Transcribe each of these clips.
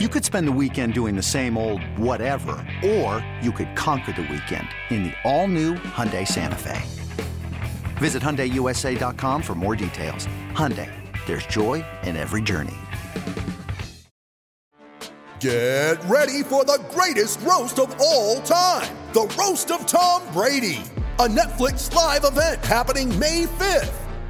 You could spend the weekend doing the same old whatever, or you could conquer the weekend in the all-new Hyundai Santa Fe. Visit HyundaiUSA.com for more details. Hyundai, there's joy in every journey. Get ready for the greatest roast of all time the Roast of Tom Brady, a Netflix live event happening May 5th.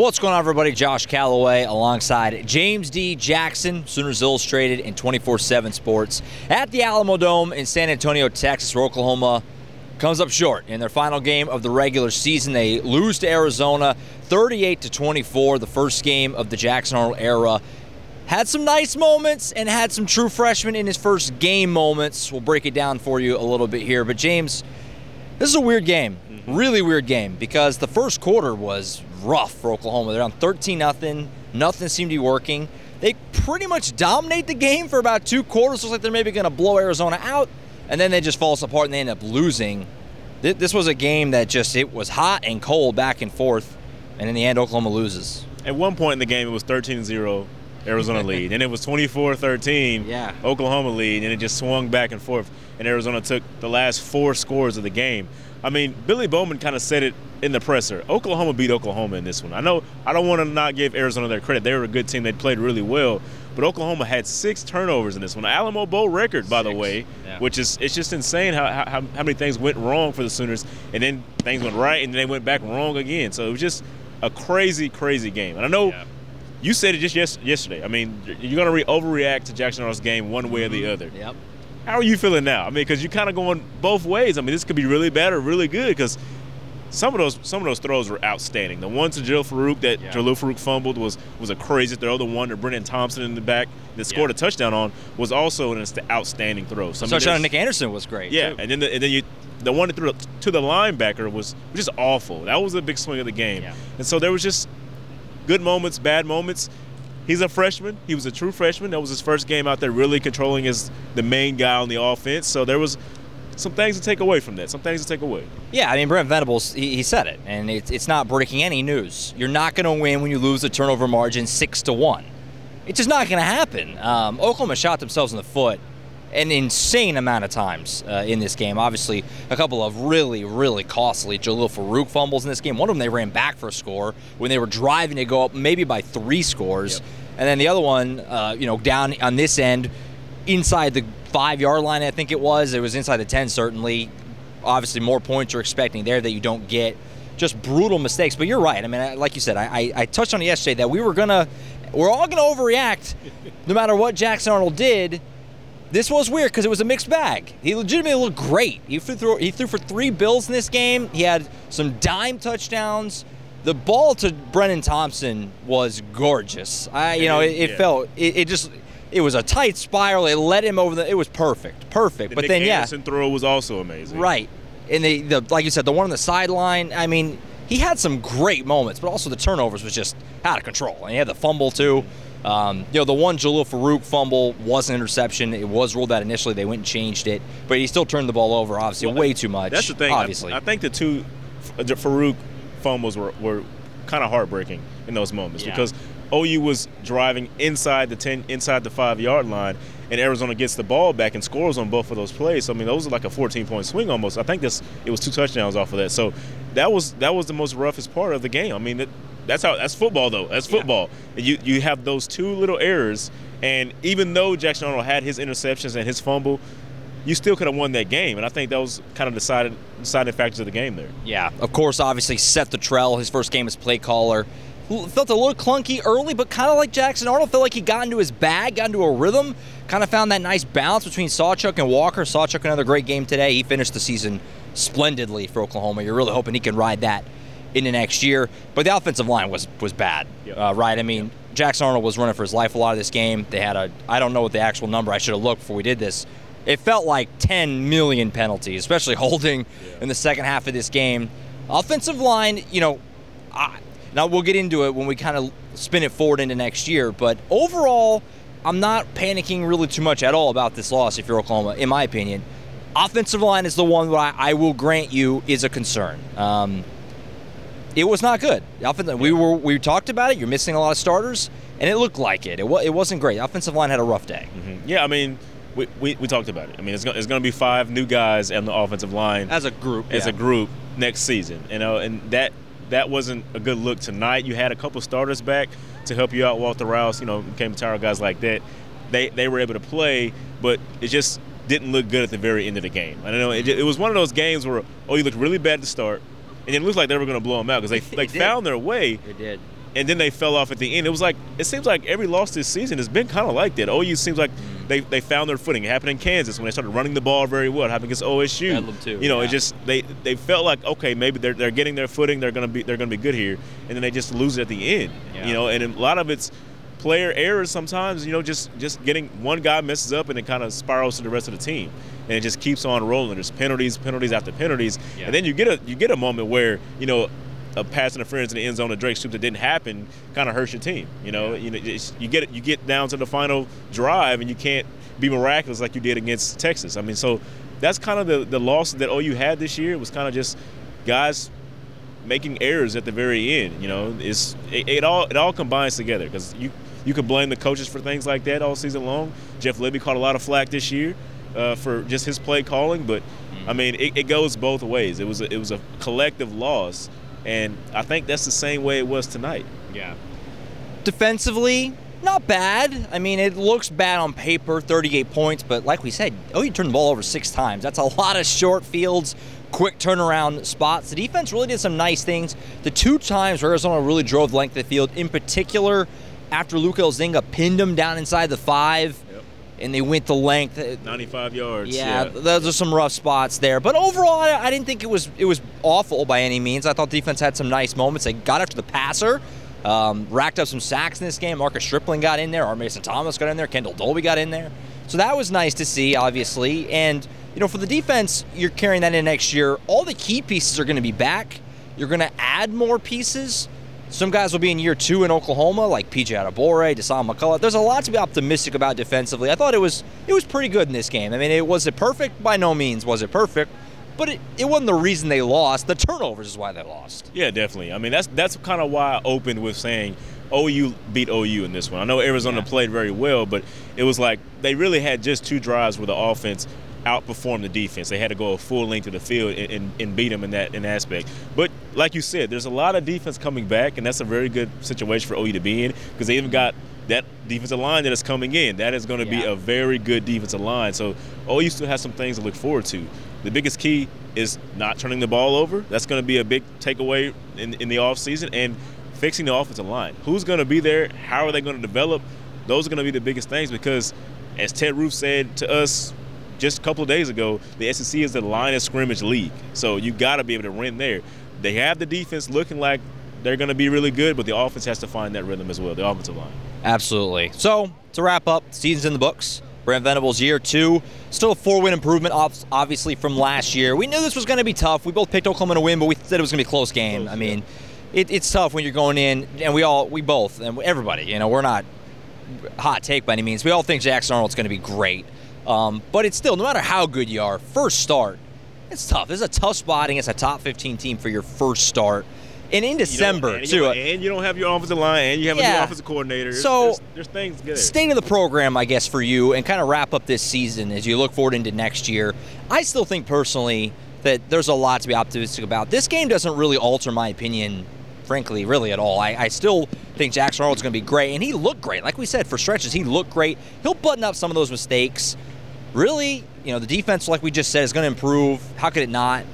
What's going on, everybody? Josh Callaway alongside James D. Jackson, Sooners Illustrated and 24 7 Sports at the Alamodome in San Antonio, Texas, where Oklahoma comes up short in their final game of the regular season. They lose to Arizona 38 to 24, the first game of the Jackson Arnold era. Had some nice moments and had some true freshman in his first game moments. We'll break it down for you a little bit here. But, James, this is a weird game. Mm-hmm. Really weird game because the first quarter was rough for Oklahoma. They're on 13 nothing. Nothing seemed to be working. They pretty much dominate the game for about two quarters. Looks like they're maybe going to blow Arizona out, and then they just falls apart and they end up losing. This was a game that just it was hot and cold back and forth, and in the end, Oklahoma loses. At one point in the game, it was 13-0 Arizona lead, and it was 24-13 yeah. Oklahoma lead, and it just swung back and forth. And Arizona took the last four scores of the game. I mean, Billy Bowman kind of said it in the presser. Oklahoma beat Oklahoma in this one. I know I don't want to not give Arizona their credit. They were a good team. They played really well. But Oklahoma had six turnovers in this one. Alamo Bowl record, by six. the way, yeah. which is it's just insane how, how how many things went wrong for the Sooners, and then things went right, and then they went back wrong again. So it was just a crazy, crazy game. And I know yeah. You said it just yes, yesterday. I mean, you're going to re- overreact to Jackson Arnold's game one way or the mm-hmm. other. Yep. How are you feeling now? I mean, because you're kind of going both ways. I mean, this could be really bad or really good because some of those some of those throws were outstanding. The one to Jalil Farooq that Yeah. Jalil Farooq fumbled was was a crazy throw. The one that Brenen Thompson in the back that scored Yeah. a touchdown on was also an outstanding throw. So, Touchdown there's- Nic Anderson was great. yeah, too. and then the, and then you the one that threw to the linebacker was was just awful. That was a big swing of the game. Yeah. And so there was just good moments, bad moments. He's a freshman. He was a true freshman. That was his first game out there, really controlling as the main guy on the offense. So there was some things to take away from that. Some things to take away. Yeah, I mean, Brent Venables, he, he said it, and it's, it's not breaking any news. You're not going to win when you lose the turnover margin six to one. It's just not going to happen. Um, Oklahoma shot themselves in the foot an insane amount of times uh, in this game. Obviously, a couple of really, really costly Jalil Farooq fumbles in this game. One of them they ran back for a score when they were driving to go up maybe by three scores, and then the other one, uh, you know, down on this end, inside the five yard line. I think it was. It was inside the ten certainly. Obviously, more points you're expecting there that you don't get. Just brutal mistakes. But you're right. I mean, I- like you said, I, I, I touched on it yesterday that we were gonna, we're all gonna overreact, no matter what Jackson Arnold did. This was weird because it was a mixed bag. He legitimately looked great. He threw, through, he threw for three bills in this game. He had some dime touchdowns. The ball to Brenen Thompson was gorgeous. I, you know, it, it Yeah. felt it, it just it was a tight spiral. It led him over the. It was perfect, perfect. The but Nic then yeah, Anderson throw was also amazing. Right. And the, the like you said, the one on the sideline, I mean, he had some great moments, but also the turnovers was just out of control. And he had the fumble too. Um, you know, the one Jalil Farooq fumble was an interception. It was ruled out initially. They went and changed it, but he still turned the ball over, obviously, Well, way too much. That's the thing. Obviously. I, think the two F- Farooq fumbles were, were kind of heartbreaking in those moments Yeah. because OU was driving inside the ten, inside the five yard line, and Arizona gets the ball back and scores on both of those plays. So I mean, those are like a 14 point swing almost. I think this it was two touchdowns off of that. So that was that was the most roughest part of the game. I mean, that, that's how that's football though. That's football. And you you have those two little errors, and even though Jackson Arnold had his interceptions and his fumble. You still could have won that game, and I think that was kind of decided deciding factors of the game there. Yeah, of course, obviously, Seth Littrell, his first game as play caller. felt a little clunky early, but kind of like Jackson Arnold, felt like he got into his bag, got into a rhythm, kind of found that nice balance between Sawchuk and Walker. Sawchuk another great game today. He finished the season splendidly for Oklahoma. You're really hoping he can ride that into next year. But the offensive line was was bad, Yep. uh, right? I mean, Yep. Jackson Arnold was running for his life a lot of this game. They had a I don't know what the actual number. I should have looked before we did this. It felt like 10 million penalties, especially holding in the second half of this game. Offensive line, you know, I, now we'll get into it when we kind of spin it forward into next year. But overall, I'm not panicking really too much at all about this loss. If you're Oklahoma, in my opinion, offensive line is the one that I, I will grant you is a concern. Um, it was not good. The offensive, we were we talked about it. You're missing a lot of starters, and it looked like it. It, wa- it wasn't great. The offensive line had a rough day. Mm-hmm. Yeah, I mean, we, we, we talked about it. I mean, it's going it's to be five new guys on the offensive line As a group, as yeah. a group next season. You know, and that that wasn't a good look tonight. You had a couple starters back to help you out. Walter Rouse, you know, came Taro guys like that. They they were able to play, but it just didn't look good at the very end of the game. I don't know. It, it was one of those games where oh, you looked really bad to start, and it looked like they were going to blow them out because they like found their way It did. and then they fell off at the end. It was like it seems like every loss this season has been kind of like that. OU seems like Mm. they, they found their footing. It happened in Kansas when they started running the ball very well. It happened against OSU. Bedlam too, You know, yeah. it just they they felt like okay, maybe they're, they're getting their footing. They're gonna be they're gonna be good here, and then they just lose it at the end. Yeah. You know, and a lot of it's player errors sometimes. You know, just just getting one guy messes up and it kind of spirals to the rest of the team, and it just keeps on rolling. There's penalties, penalties after penalties, Yeah. and then you get a you get a moment where you know a pass interference in the end zone to Drake Stoops that didn't happen kind of hurts your team. You know, you know, you get you get down to the final drive and you can't be miraculous like you did against Texas. I mean, so that's kind of the the loss that OU had this year. Was kind of just guys making errors at the very end. You know, it's it, it all it all combines together because you you could blame the coaches for things like that all season long. Jeff Lebby caught a lot of flack this year uh, for just his play calling, but I mean it, it goes both ways. It was a, it was a collective loss, and I think that's the same way it was tonight. Yeah. Defensively, not bad. I mean, it looks bad on paper, 38 points, but like we said, oh, you turned the ball over six times. That's a lot of short fields, quick turnaround spots. The defense really did some nice things. The two times where Arizona really drove the length of the field, in particular, after Luke Elzinga pinned them down inside the five, and they went the length. 95 yards. Yeah, those are some rough spots there. But overall, I, I didn't think it was it was awful by any means. I thought defense had some nice moments. They got after the passer, um, racked up some sacks in this game. Marcus Stripling got in there. Or Mason Thomas got in there. Kendel Dolby got in there. So that was nice to see, obviously. And you know, for the defense, you're carrying that in next year. All the key pieces are going to be back. You're going to add more pieces. Some guys will be in year two in Oklahoma, like PJ Adebawore, Dasan McCullough. There's a lot to be optimistic about defensively. I thought it was it was pretty good in this game. I mean, it was it perfect? By no means was it perfect, but it, it wasn't the reason they lost. The turnovers is why they lost. Yeah, definitely. I mean, that's that's kind of why I opened with saying OU beat OU in this one. I know Arizona Yeah. played very well, but it was like they really had just two drives where the offense outperformed the defense. They had to go a full length of the field and, and, and beat them in that in aspect. But like you said, there's a lot of defense coming back, and that's a very good situation for OU to be in because they even got that defensive line that is coming in. That is going to be a very good defensive line. So OU still has some things to look forward to. The biggest key is not turning the ball over. That's going to be a big takeaway in, in the offseason and fixing the offensive line. Who's going to be there? How are they going to develop? Those are going to be the biggest things because, as Ted Roof said to us just a couple of days ago, the SEC is the line of scrimmage league. So you got to be able to win there. They have the defense looking like they're going to be really good, but the offense has to find that rhythm as well, the offensive line. Absolutely. So to wrap up, season's in the books. Brent Venables year two, still a four-win improvement, obviously from last year. We knew this was going to be tough. We both picked Oklahoma to win, but we said it was going to be a close game. Close, I mean, it, it's tough when you're going in, and we all, we both, and everybody, you know, we're not hot take by any means. We all think Jackson Arnold's going to be great, um, but it's still no matter how good you are, first start, it's tough. This is a tough spot against a top 15 team for your first start, and in December and too. And you don't have your offensive line, and you have a new offensive coordinator. So- there's, there's things good. state of the program, I guess, for you, and kind of wrap up this season as you look forward into next year. I still think personally that there's a lot to be optimistic about. This game doesn't really alter my opinion, frankly, really at all. I, I still think Jackson Arnold's going to be great, and he looked great. Like we said, for stretches, he looked great. He'll button up some of those mistakes. Really, you know, the defense, like we just said, is going to improve. How could it not?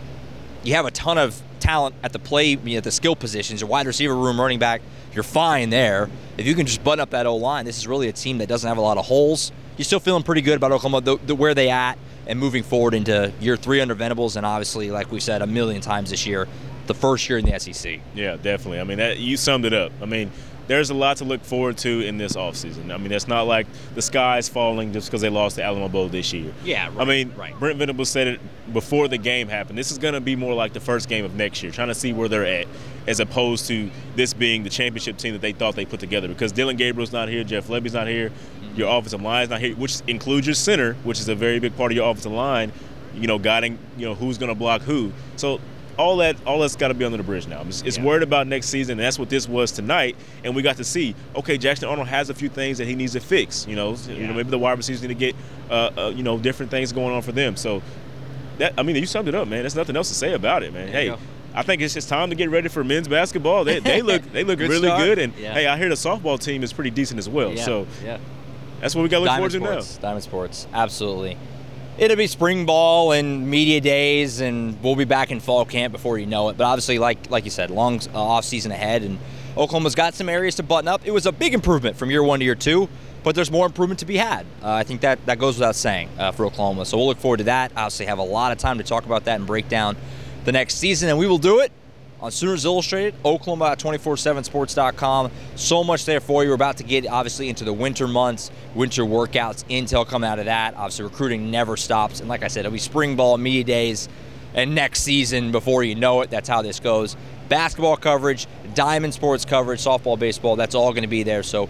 You have a ton of talent at the play, you know, at the skill positions, your wide receiver room, running back, you're fine there. If you can just button up that O line, this is really a team that doesn't have a lot of holes. You're still feeling pretty good about Oklahoma, the, the, where they at, and moving forward into year three under Venables, and obviously, like we said a million times this year, the first year in the SEC. Yeah, definitely. I mean, that, you summed it up. I mean, there's a lot to look forward to in this offseason. I mean, it's not like the sky's falling just because they lost the Alamo Bowl this year. Yeah, right, I mean, right. Brent Venables said it before the game happened. This is going to be more like the first game of next year, trying to see where they're at, as opposed to this being the championship team that they thought they put together. Because Dillon Gabriel's not here, Jeff Lebby's not here, Mm-hmm. your offensive line's not here, which includes your center, which is a very big part of your offensive line. You know, guiding, you know, who's going to block who. So all that all that's got to be under the bridge now. It's, it's Yeah. worried about next season, and that's what this was tonight. And we got to see, okay, Jackson Arnold has a few things that he needs to fix. You know, you know maybe the wide receivers need to get, uh, uh, you know, different things going on for them. So that I mean, you summed it up, man. There's nothing else to say about it, man. There hey. I think it's just time to get ready for men's basketball. They, they look they look Good really start. good, and Yeah. hey, I hear the softball team is pretty decent as well. Yeah, So yeah. that's what we got to look Diamond forward to now. Diamond Sports, absolutely. It'll be spring ball and media days, and we'll be back in fall camp before you know it. But obviously, like like you said, long uh, off season ahead, and Oklahoma's got some areas to button up. It was a big improvement from year one to year two, but there's more improvement to be had. Uh, I think that that goes without saying uh, for Oklahoma. So we'll look forward to that. Obviously, have a lot of time to talk about that and break down the next season, and we will do it on Sooners Illustrated, Oklahoma at 247sports.com. So much there for you. We're about to get obviously into the winter months, winter workouts, intel coming out of that. Obviously, recruiting never stops. And like I said, it'll be spring ball, media days, and next season before you know it. That's how this goes. Basketball coverage, diamond sports coverage, softball, baseball, that's all going to be there. So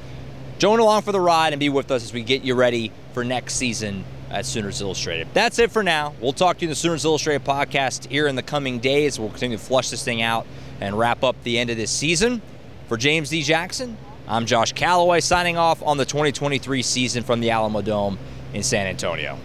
join along for the ride and be with us as we get you ready for next season at Sooners Illustrated. That's it for now. We'll talk to you in the Sooners Illustrated podcast here in the coming days. We'll continue to flush this thing out and wrap up the end of this season. For James D. Jackson, I'm Josh Callaway signing off on the 2023 season from the Alamodome in San Antonio.